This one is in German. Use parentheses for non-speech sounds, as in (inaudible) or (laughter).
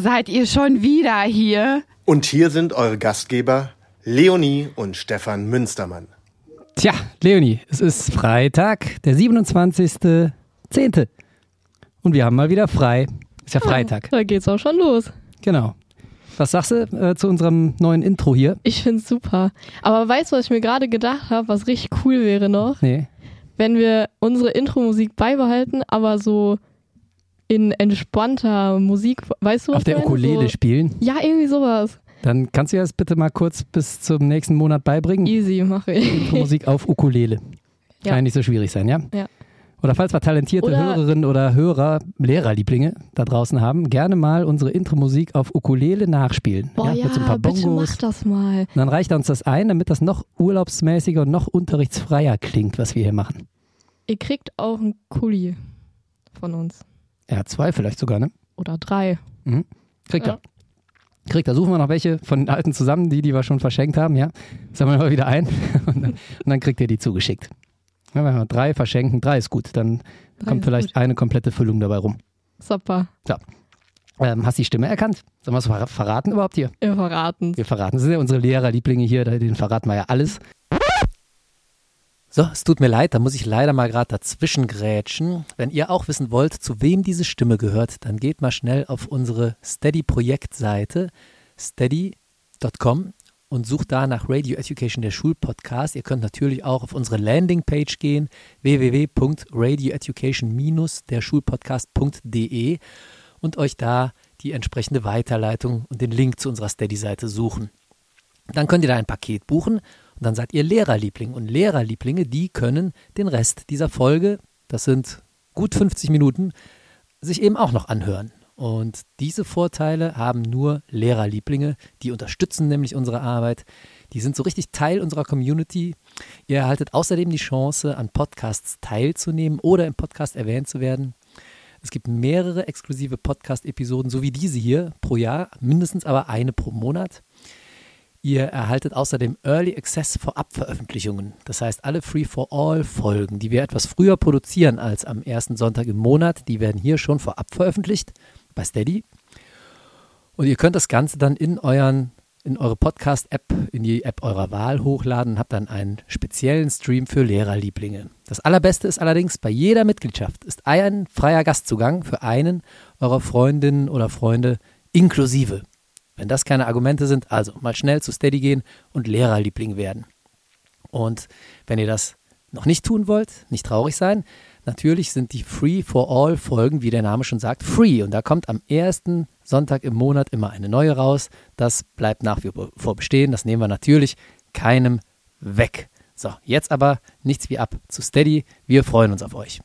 seid ihr schon wieder hier? Und hier sind eure Gastgeber Leonie und Stefan Münstermann. Tja, Leonie, es ist Freitag, der 27.10. Und wir haben mal wieder frei. Ist ja Freitag. Da geht's auch schon los. Genau. Was sagst du äh, zu unserem neuen Intro hier? Ich find's super. Aber weißt du, was ich mir gerade gedacht habe, was richtig cool wäre noch? Nee. Wenn wir unsere Intro-Musik beibehalten, aber so in entspannter Musik, weißt du was Auf der? Ukulele so, spielen. Ja, irgendwie sowas. Dann kannst du das bitte mal kurz bis zum nächsten Monat beibringen. Easy mache ich. Musik auf Ukulele. Ja. Kann nicht so schwierig sein, ja? Ja. Oder falls wir talentierte Oder- Hörerinnen oder Hörer, Lehrerlieblinge da draußen haben, gerne mal unsere Intro-Musik auf Ukulele nachspielen. Boah, ja, mit so ein paar bitte mach das mal. Und dann reicht uns das ein, damit das noch urlaubsmäßiger und noch unterrichtsfreier klingt, was wir hier machen. Ihr kriegt auch einen Kuli von uns. Ja, zwei vielleicht sogar, ne? Oder drei. Kriegt Ja. er. Kriegt er. Suchen wir noch welche von den alten zusammen, die, die wir schon verschenkt haben, ja? Sammeln wir wieder ein (laughs) und dann, und dann kriegt ihr die zugeschickt. Ja, wenn wir drei verschenken, drei ist gut, dann Drei kommt vielleicht gut. eine komplette Füllung dabei rum. Super. Ähm, hast die Stimme erkannt? Sollen wir es ver verraten überhaupt hier? Ihr verraten. Wir verraten. Das sind ja unsere Lehrerlieblinge hier, denen verraten wir ja alles. So, es tut mir leid, da muss ich leider mal gerade dazwischen grätschen. Wenn ihr auch wissen wollt, zu wem diese Stimme gehört, dann geht mal schnell auf unsere Steady-Projektseite steady.com und sucht da nach Radio Education, der Schulpodcast. Ihr könnt natürlich auch auf unsere Landingpage gehen, www.radioeducation-derschulpodcast.de und euch da die entsprechende Weiterleitung und den Link zu unserer Steady-Seite suchen. Dann könnt ihr da ein Paket buchen und dann seid ihr Lehrerliebling. Und Lehrerlieblinge, die können den Rest dieser Folge, das sind gut 50 Minuten, sich eben auch noch anhören. Und diese Vorteile haben nur Lehrerlieblinge, die unterstützen nämlich unsere Arbeit. Die sind so richtig Teil unserer Community. Ihr erhaltet außerdem die Chance, an Podcasts teilzunehmen oder im Podcast erwähnt zu werden. Es gibt mehrere exklusive Podcast-Episoden, so wie diese hier, pro Jahr, mindestens aber eine pro Monat. Ihr erhaltet außerdem Early Access Vorab-Veröffentlichungen. Das heißt, alle Free-for-All-Folgen, die wir etwas früher produzieren als am ersten Sonntag im Monat, die werden hier schon vorab veröffentlicht bei Steady. Und ihr könnt das Ganze dann in euren in eure Podcast-App, in die App eurer Wahl hochladen und habt dann einen speziellen Stream für Lehrerlieblinge. Das allerbeste ist allerdings, bei jeder Mitgliedschaft ist ein freier Gastzugang für einen eurer Freundinnen oder Freunde inklusive. Wenn das keine Argumente sind, also mal schnell zu Steady gehen und Lehrerliebling werden. Und wenn ihr das noch nicht tun wollt, nicht traurig sein, natürlich sind die Free for All Folgen, wie der Name schon sagt, free. Und da kommt am ersten Sonntag im Monat immer eine neue raus. Das bleibt nach wie vor bestehen. Das nehmen wir natürlich keinem weg. So, jetzt aber nichts wie ab zu Steady. Wir freuen uns auf euch.